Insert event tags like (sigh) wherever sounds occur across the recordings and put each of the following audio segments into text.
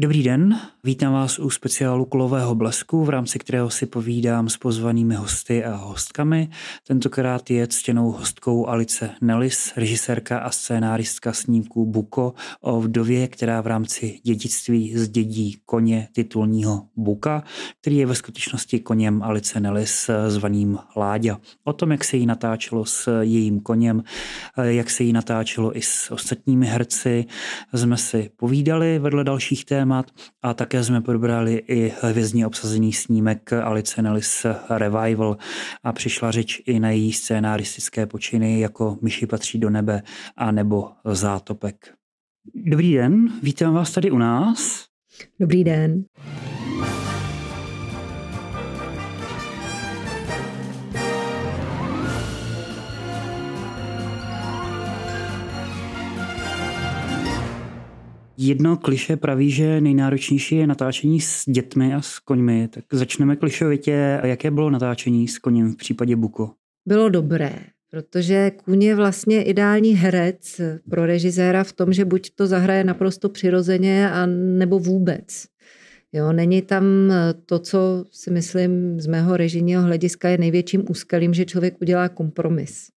Dobrý den, vítám vás u speciálu Kulového blesku, v rámci kterého si povídám s pozvanými hosty a hostkami. Tentokrát je ctěnou hostkou Alice Nellis, režisérka a scénáristka snímků Buko o vdově, která v rámci dědictví zdědí koně titulního Buka, který je ve skutečnosti koněm Alice Nellis zvaným Láďa. O tom, jak se jí natáčelo s jejím koněm, jak se jí natáčelo i s ostatními herci, jsme si povídali vedle dalších tém témat a také jsme probrali i hvězdně obsazený snímek Alice Nellis Revival a přišla řeč i na její scénaristické počiny jako Myši patří do nebe a nebo Zátopek. Dobrý den, vítám vás tady u nás. Dobrý den. Jedno kliše praví, že nejnáročnější je natáčení s dětmi a s koňmi. Tak začneme klišovitě. Jaké bylo natáčení s koněm v případě Buko? Bylo dobré, protože kůň je vlastně ideální herec pro režiséra v tom, že buď to zahraje naprosto přirozeně, a nebo vůbec. Jo, není tam to, co si myslím z mého režijního hlediska je největším úskalím, že člověk udělá kompromis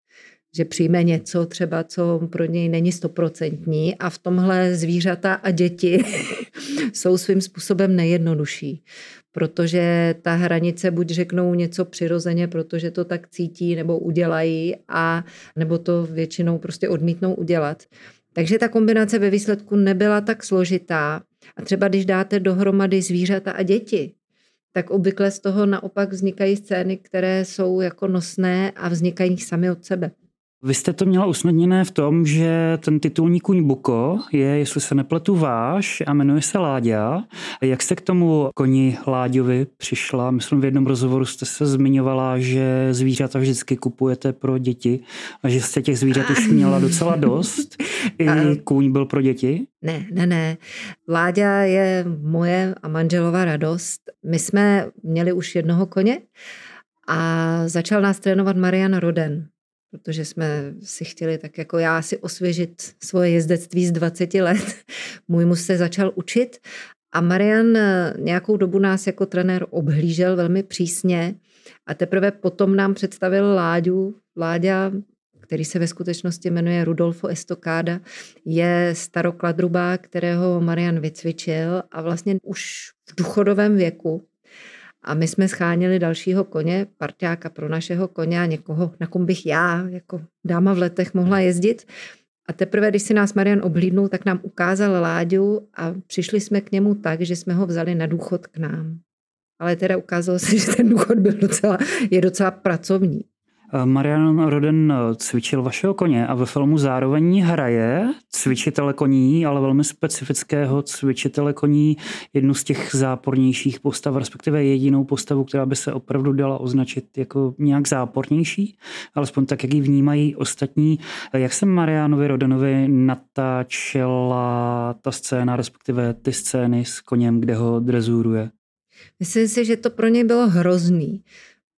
že přijme něco třeba, co pro něj není stoprocentní a v tomhle zvířata a děti (laughs) jsou svým způsobem nejjednodušší, protože ta hranice buď řeknou něco přirozeně, protože to tak cítí nebo udělají a nebo to většinou prostě odmítnou udělat. Takže ta kombinace ve výsledku nebyla tak složitá. A třeba když dáte dohromady zvířata a děti, tak obvykle z toho naopak vznikají scény, které jsou jako nosné a vznikají sami od sebe. Vy jste to měla usnadněné v tom, že ten titulní kuň Buko je, jestli se nepletu, váš a jmenuje se Láďa. Jak jste k tomu koni Láďovi přišla? Myslím, v jednom rozhovoru jste se zmiňovala, že zvířata vždycky kupujete pro děti a že jste těch zvířat už měla docela dost. I kůň byl pro děti? Ne, ne, ne. Láďa je moje a manželová radost. My jsme měli už jednoho koně a začal nás trénovat Marian Roden protože jsme si chtěli tak jako já si osvěžit svoje jezdectví z 20 let. (laughs) Můj muž se začal učit a Marian eh, nějakou dobu nás jako trenér obhlížel velmi přísně a teprve potom nám představil Láďu. Láďa, který se ve skutečnosti jmenuje Rudolfo Estocada, je starokladruba, kterého Marian vycvičil a vlastně už v důchodovém věku a my jsme schánili dalšího koně, parťáka pro našeho koně a někoho, na kom bych já, jako dáma v letech, mohla jezdit. A teprve, když si nás Marian oblídnul, tak nám ukázal Láďu a přišli jsme k němu tak, že jsme ho vzali na důchod k nám. Ale teda ukázalo se, že ten důchod byl docela, je docela pracovní. Marian Roden cvičil vašeho koně a ve filmu zároveň hraje cvičitele koní, ale velmi specifického cvičitele koní, jednu z těch zápornějších postav, respektive jedinou postavu, která by se opravdu dala označit jako nějak zápornější, alespoň tak, jak ji vnímají ostatní. Jak se Marianovi Rodenovi natáčela ta scéna, respektive ty scény s koněm, kde ho drezuruje? Myslím si, že to pro něj bylo hrozný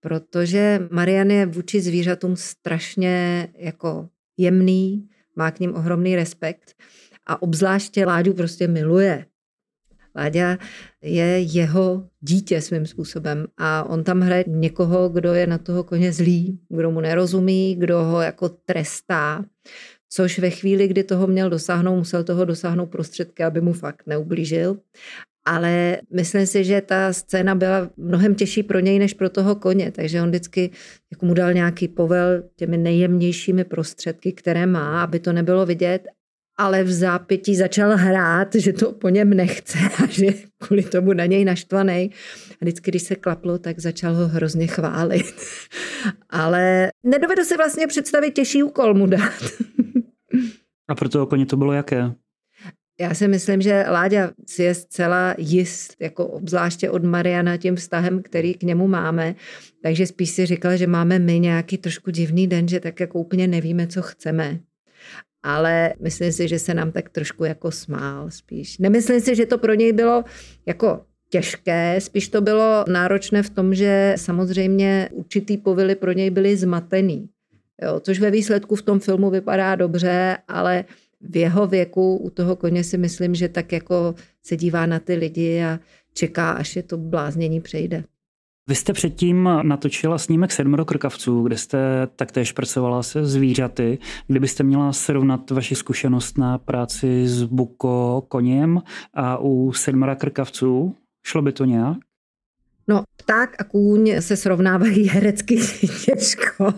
protože Marian je vůči zvířatům strašně jako jemný, má k ním ohromný respekt a obzvláště Láďu prostě miluje. Láďa je jeho dítě svým způsobem a on tam hraje někoho, kdo je na toho koně zlý, kdo mu nerozumí, kdo ho jako trestá, což ve chvíli, kdy toho měl dosáhnout, musel toho dosáhnout prostředky, aby mu fakt neublížil ale myslím si, že ta scéna byla mnohem těžší pro něj než pro toho koně, takže on vždycky jako mu dal nějaký povel těmi nejjemnějšími prostředky, které má, aby to nebylo vidět, ale v zápětí začal hrát, že to po něm nechce a (laughs) že kvůli tomu na něj naštvaný. A vždycky, když se klaplo, tak začal ho hrozně chválit. (laughs) ale nedovedu si vlastně představit těžší úkol mu dát. (laughs) A pro toho koně to bylo jaké? Já si myslím, že Láďa si je zcela jist, jako obzvláště od Mariana tím vztahem, který k němu máme. Takže spíš si říkala, že máme my nějaký trošku divný den, že tak jako úplně nevíme, co chceme. Ale myslím si, že se nám tak trošku jako smál spíš. Nemyslím si, že to pro něj bylo jako těžké, spíš to bylo náročné v tom, že samozřejmě určitý povily pro něj byly zmatený. Jo, což ve výsledku v tom filmu vypadá dobře, ale v jeho věku u toho koně si myslím, že tak jako se dívá na ty lidi a čeká, až je to bláznění přejde. Vy jste předtím natočila snímek Sedmero krkavců, kde jste taktéž pracovala se zvířaty. Kdybyste měla srovnat vaši zkušenost na práci s buko koněm a u Sedmera krkavců, šlo by to nějak? No, pták a kůň se srovnávají (laughs) herecky těžko,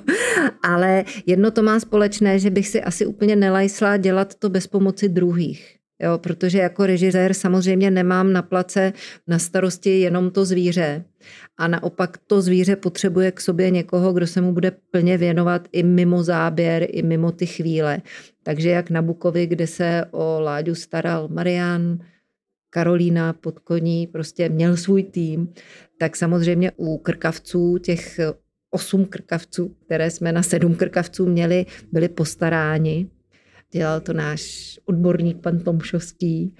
ale jedno to má společné, že bych si asi úplně nelajsla dělat to bez pomoci druhých. Jo, protože jako režisér samozřejmě nemám na place na starosti jenom to zvíře. A naopak to zvíře potřebuje k sobě někoho, kdo se mu bude plně věnovat i mimo záběr, i mimo ty chvíle. Takže jak na Bukovi, kde se o Láďu staral Marian, Karolína pod koní, prostě měl svůj tým, tak samozřejmě u krkavců, těch osm krkavců, které jsme na sedm krkavců měli, byli postaráni. Dělal to náš odborník pan Tomšovský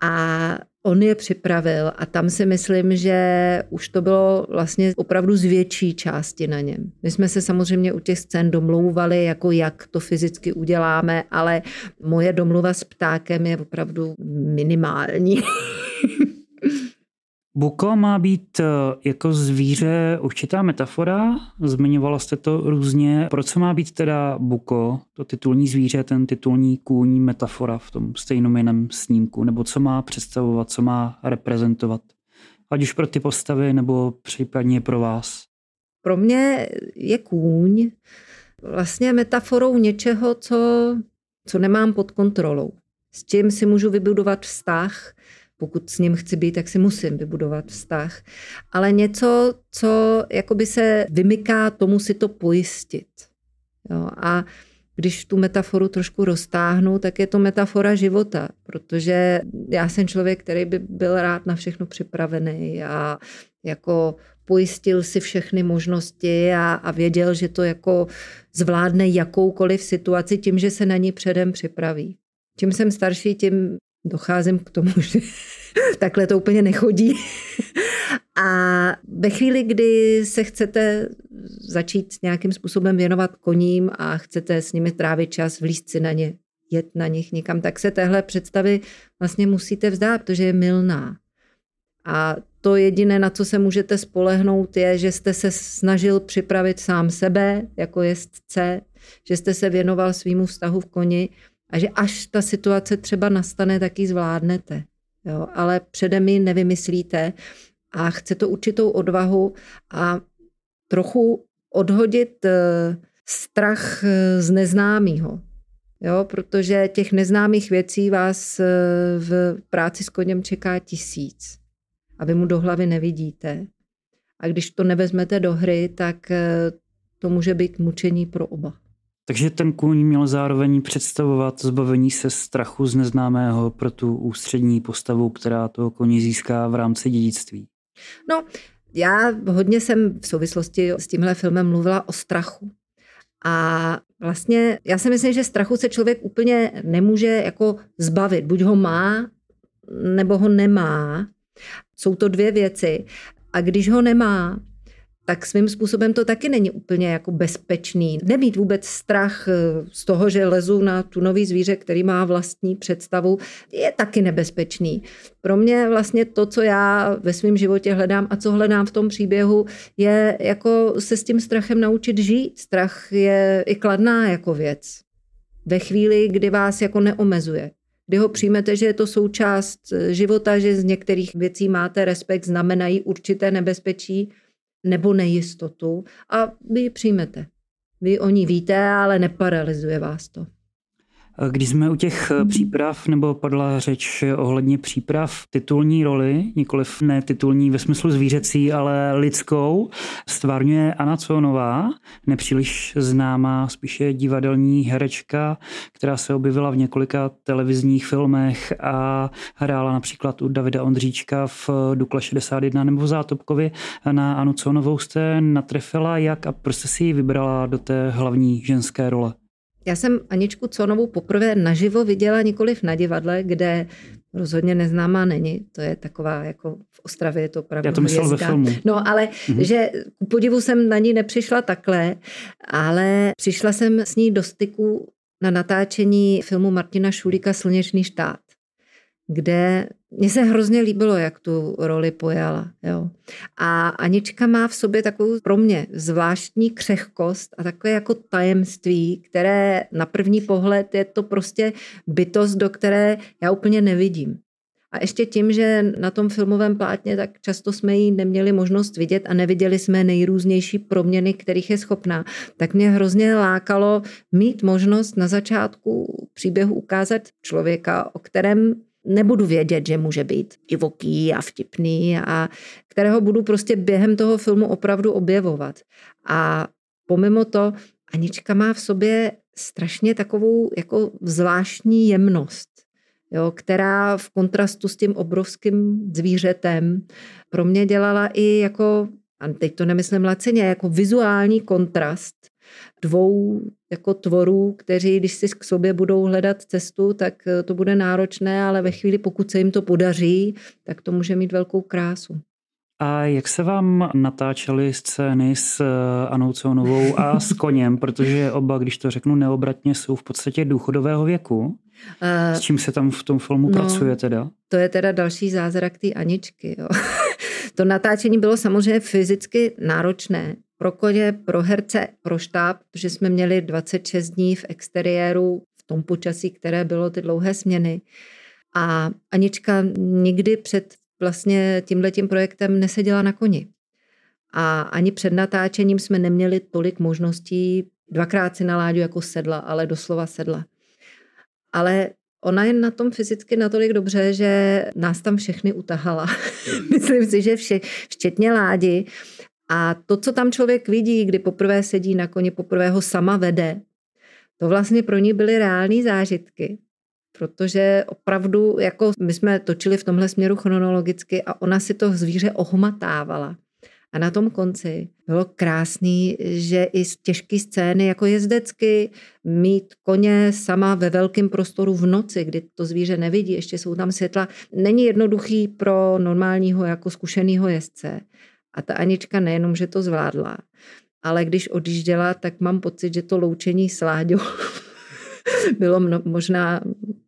a on je připravil a tam si myslím, že už to bylo vlastně opravdu z větší části na něm. My jsme se samozřejmě u těch scén domlouvali, jako jak to fyzicky uděláme, ale moje domluva s ptákem je opravdu minimální. (laughs) Buko má být eh, jako zvíře určitá metafora, zmiňovala jste to různě. Proč má být teda buko, to titulní zvíře, ten titulní kůň, metafora v tom stejnoměném snímku, nebo co má představovat, co má reprezentovat? Ať už pro ty postavy, nebo případně pro vás. Pro mě je kůň vlastně metaforou něčeho, co, co nemám pod kontrolou. S čím si můžu vybudovat vztah, pokud s ním chci být, tak si musím vybudovat vztah. Ale něco, co jakoby se vymyká tomu si to pojistit. Jo, a když tu metaforu trošku roztáhnu, tak je to metafora života, protože já jsem člověk, který by byl rád na všechno připravený a jako pojistil si všechny možnosti a, a věděl, že to jako zvládne jakoukoliv situaci tím, že se na ní předem připraví. Čím jsem starší, tím docházím k tomu, (laughs) že takhle to úplně nechodí. (laughs) A ve chvíli, kdy se chcete začít nějakým způsobem věnovat koním a chcete s nimi trávit čas, vlízt si na ně, jet na nich někam, tak se téhle představy vlastně musíte vzdát, protože je milná. A to jediné, na co se můžete spolehnout, je, že jste se snažil připravit sám sebe jako jezdce, že jste se věnoval svýmu vztahu v koni a že až ta situace třeba nastane, tak ji zvládnete. Jo? Ale předem ji nevymyslíte a chce to určitou odvahu a trochu odhodit eh, strach eh, z neznámého. Jo, protože těch neznámých věcí vás eh, v práci s koněm čeká tisíc a vy mu do hlavy nevidíte. A když to nevezmete do hry, tak to může být mučení pro oba. Takže ten kůň měl zároveň představovat zbavení se strachu z neznámého pro tu ústřední postavu, která toho koně získá v rámci dědictví. No, já hodně jsem v souvislosti s tímhle filmem mluvila o strachu. A vlastně já si myslím, že strachu se člověk úplně nemůže jako zbavit. Buď ho má, nebo ho nemá. Jsou to dvě věci. A když ho nemá, tak svým způsobem to taky není úplně jako bezpečný. Nemít vůbec strach eh, z toho, že lezu na tu nový zvíře, který má vlastní představu, je taky nebezpečný. Pro mě vlastně to, co já ve svém životě hledám a co hledám v tom příběhu, je jako se s tím strachem naučit žít. Strach je i kladná jako věc. Ve chvíli, kdy vás jako neomezuje, kdy ho přijmete, že je to součást eh, života, že z některých věcí máte respekt, znamenají určité nebezpečí, nebo nejistotu a vy ji přijmete. Vy o ní víte, ale neparalizuje vás to. Když jsme u těch eh, příprav, nebo padla řeč ohledně příprav titulní roli, nikoliv ne titulní ve smyslu zvířecí, ale lidskou, stvárňuje Anna Conová, nepříliš známá, spíše divadelní herečka, která se objevila v několika televizních filmech a hrála například u Davida Ondříčka v Dukle 61 nebo v Zátopkově. Na Anu Conovou jste natrefila jak a prostě si ji vybrala do té hlavní ženské role? Já jsem Aničku Conovou poprvé naživo viděla nikoliv na divadle, kde rozhodně neznámá není. To je taková, jako v Ostravě je to opravdu Já to myslel ve filmu. No, ale mm-hmm. že ku podivu jsem na ní nepřišla takhle, ale přišla jsem s ní do styku na natáčení filmu Martina Šulíka Slunečný štát, kde mně se hrozně líbilo, jak tu roli pojala. Jo. A Anička má v sobě takovou pro mě zvláštní křehkost a takové jako tajemství, které na první pohled je to prostě bytost, do které já úplně nevidím. A ještě tím, že na tom filmovém plátně tak často jsme ji neměli možnost vidět a neviděli jsme nejrůznější proměny, kterých je schopná, tak mě hrozně lákalo mít možnost na začátku příběhu ukázat člověka, o kterém nebudu vědět, že může být divoký a vtipný a kterého budu prostě během toho filmu opravdu objevovat. A pomimo to, Anička má v sobě strašně takovou jako zvláštní jemnost, jo, která v kontrastu s tím obrovským zvířetem pro mě dělala i jako, a teď to nemyslím lacině, jako vizuální kontrast dvou jako tvorů, kteří, když si k sobě budou hledat cestu, tak eh, to bude náročné, ale ve chvíli, pokud se jim to podaří, tak to může mít velkou krásu. A jak se vám natáčely scény s eh, Anou Conovou a s (laughs) koněm, protože oba, když to řeknu neobratně, jsou v podstatě důchodového věku? S čím se tam v tom filmu no, pracuje teda? To je teda další zázrak té Aničky. Jo. (laughs) to natáčení bylo samozřejmě fyzicky náročné, pro koně, pro herce, pro štáb, protože jsme měli 26 dní v exteriéru v tom počasí, které bylo ty dlouhé směny. A Anička nikdy před vlastně tímhletím projektem neseděla na koni. A ani před natáčením jsme neměli tolik možností dvakrát si na láďu jako sedla, ale doslova sedla. Ale ona je na tom fyzicky natolik dobře, že nás tam všechny utahala. (laughs) Myslím si, že vše, včetně ládi. A to, co tam člověk vidí, kdy poprvé sedí na koni, poprvé ho sama vede, to vlastně pro ní byly reální zážitky. Protože opravdu, jako my jsme točili v tomhle směru chronologicky a ona si to zvíře ohmatávala. A na tom konci bylo krásný, že i z těžké scény jako jezdecky mít koně sama ve velkém prostoru v noci, kdy to zvíře nevidí, ještě jsou tam světla, není jednoduchý pro normálního jako zkušeného jezdce. A ta Anička nejenom, že to zvládla, ale když odjížděla, tak mám pocit, že to loučení s Láďou (laughs) bylo mno, možná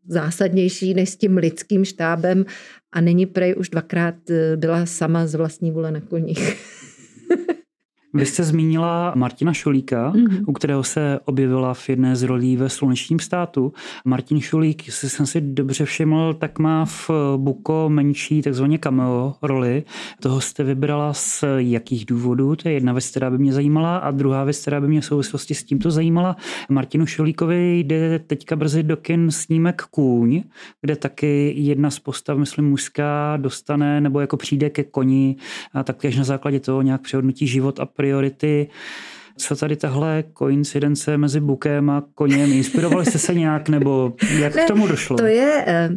zásadnější než s tím lidským štábem a není prej už dvakrát eh, byla sama z vlastní vůle na koních. Vy jste zmínila Martina Šulíka, mm-hmm. u kterého se objevila v jedné z rolí ve Slunečním státu. Martin Šulík, jestli jsem si dobře všiml, tak má v Buko menší takzvaně cameo roli. Toho jste vybrala z jakých důvodů? To je jedna věc, která by mě zajímala. A druhá věc, která by mě v souvislosti s tímto zajímala. Martinu Šulíkovi jde teďka brzy do kin snímek Kůň, kde taky jedna z postav, myslím mužská, dostane nebo jako přijde ke koni a taktéž na základě toho nějak přehodnotí život a priority. Co tady tahle koincidence mezi bukem a koněm? Inspirovali jste se nějak nebo jak ne, k tomu došlo? To je, eh,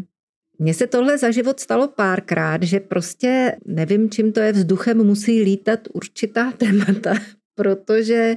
mně se tohle za život stalo párkrát, že prostě nevím, čím to je, vzduchem musí lítat určitá témata, (laughs) protože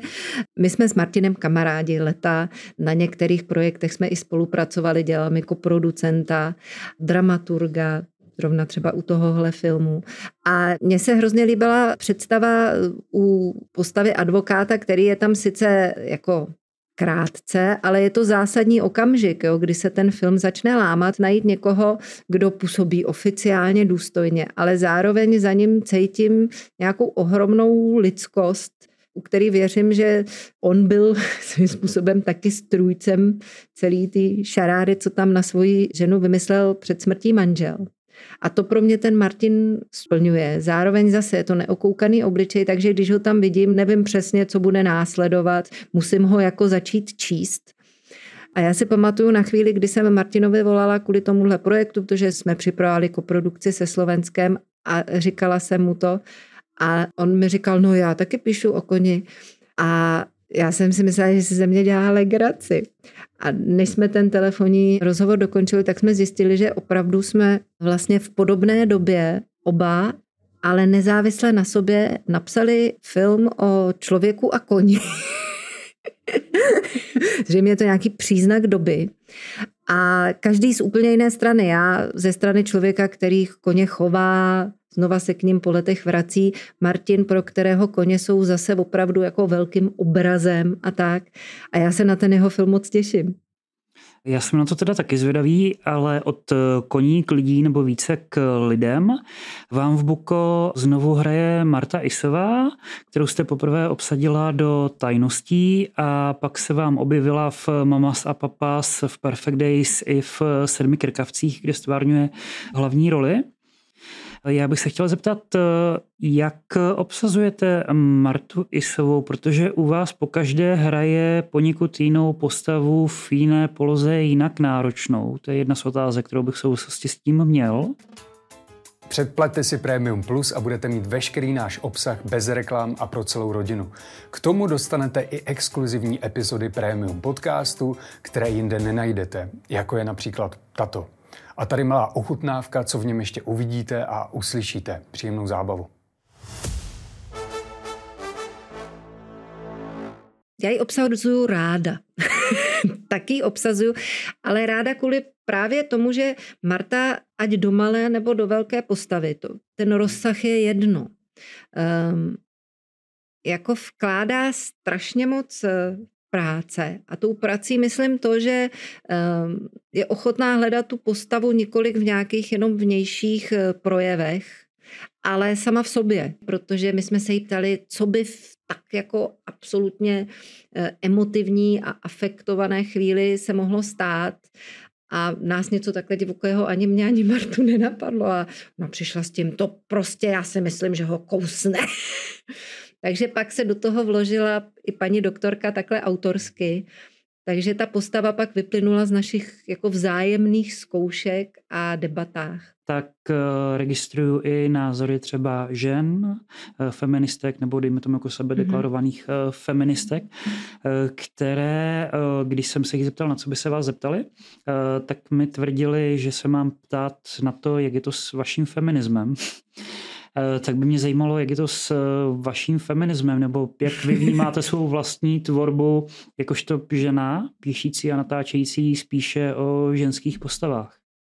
my jsme s Martinem kamarádi leta, na některých projektech jsme i spolupracovali, dělali jako producenta, dramaturga, zrovna třeba u tohohle filmu. A mně se hrozně líbila představa u postavy advokáta, který je tam sice jako krátce, ale je to zásadní okamžik, jo, kdy se ten film začne lámat, najít někoho, kdo působí oficiálně důstojně, ale zároveň za ním cítím nějakou ohromnou lidskost, u který věřím, že on byl (laughs) svým způsobem taky strůjcem celý ty šarády, co tam na svoji ženu vymyslel před smrtí manžel. A to pro mě ten Martin splňuje. Zároveň zase je to neokoukaný obličej, takže když ho tam vidím, nevím přesně, co bude následovat, musím ho jako začít číst. A já si pamatuju na chvíli, kdy jsem Martinovi volala kvůli tomuhle projektu, protože jsme připravovali koprodukci se Slovenskem a říkala jsem mu to. A on mi říkal, no já taky píšu o koni. A já jsem si myslela, že si ze mě dělá legraci. A než jsme ten telefonní rozhovor dokončili, tak jsme zjistili, že opravdu jsme vlastně v podobné době oba, ale nezávisle na sobě, napsali film o člověku a koni. (laughs) Zřejmě je to nějaký příznak doby. A každý z úplně jiné strany. Já ze strany člověka, který koně chová, znova se k ním po letech vrací. Martin, pro kterého koně jsou zase opravdu jako velkým obrazem a tak. A já se na ten jeho film moc těším. Já jsem na to teda taky zvědavý, ale od koní k lidí nebo více k lidem. Vám v Buko znovu hraje Marta Isová, kterou jste poprvé obsadila do tajností a pak se vám objevila v Mamas a Papas, v Perfect Days i v Sedmi krkavcích, kde stvárňuje hlavní roli. Já bych se chtěl zeptat, jak obsazujete Martu Isovou, protože u vás po každé hraje poněkud jinou postavu v jiné poloze jinak náročnou. To je jedna z otázek, kterou bych v souvislosti s tím měl. Předplaťte si Premium Plus a budete mít veškerý náš obsah bez reklam a pro celou rodinu. K tomu dostanete i exkluzivní epizody Premium podcastu, které jinde nenajdete, jako je například tato. A tady malá ochutnávka, co v něm ještě uvidíte a uslyšíte. Příjemnou zábavu. Já ji obsazuju ráda. (laughs) Taky obsazuju, ale ráda kvůli právě tomu, že Marta, ať do malé nebo do velké postavy, to, ten rozsah je jedno. Um, jako vkládá strašně moc eh, práce. A tou prací myslím to, že um, je ochotná hledat tu postavu několik v nějakých jenom vnějších eh, projevech, ale sama v sobě, protože my jsme se jí ptali, co by v tak jako absolutně eh, emotivní a afektované chvíli se mohlo stát. A nás něco takhle divokého ani mě, ani Martu nenapadlo. A no, přišla s tím, to prostě já si myslím, že ho kousne. Takže pak se do toho vložila i paní doktorka takhle autorsky. Takže ta postava pak vyplynula z našich jako vzájemných zkoušek a debatách. Tak uh, registruju i názory třeba žen, uh, feministek, nebo dejme tomu jako sebe mhm. deklarovaných uh, feministek, které, když jsem se jich zeptal, na co by se vás zeptali, tak mi tvrdili, že se mám ptát na to, jak je to s vaším feminismem. Eh, tak by mě zajímalo, jak je to s eh, vaším feminismem, nebo jak vy vnímáte (laughs) svou vlastní tvorbu jakožto žena, píšící a natáčející spíše o ženských postavách.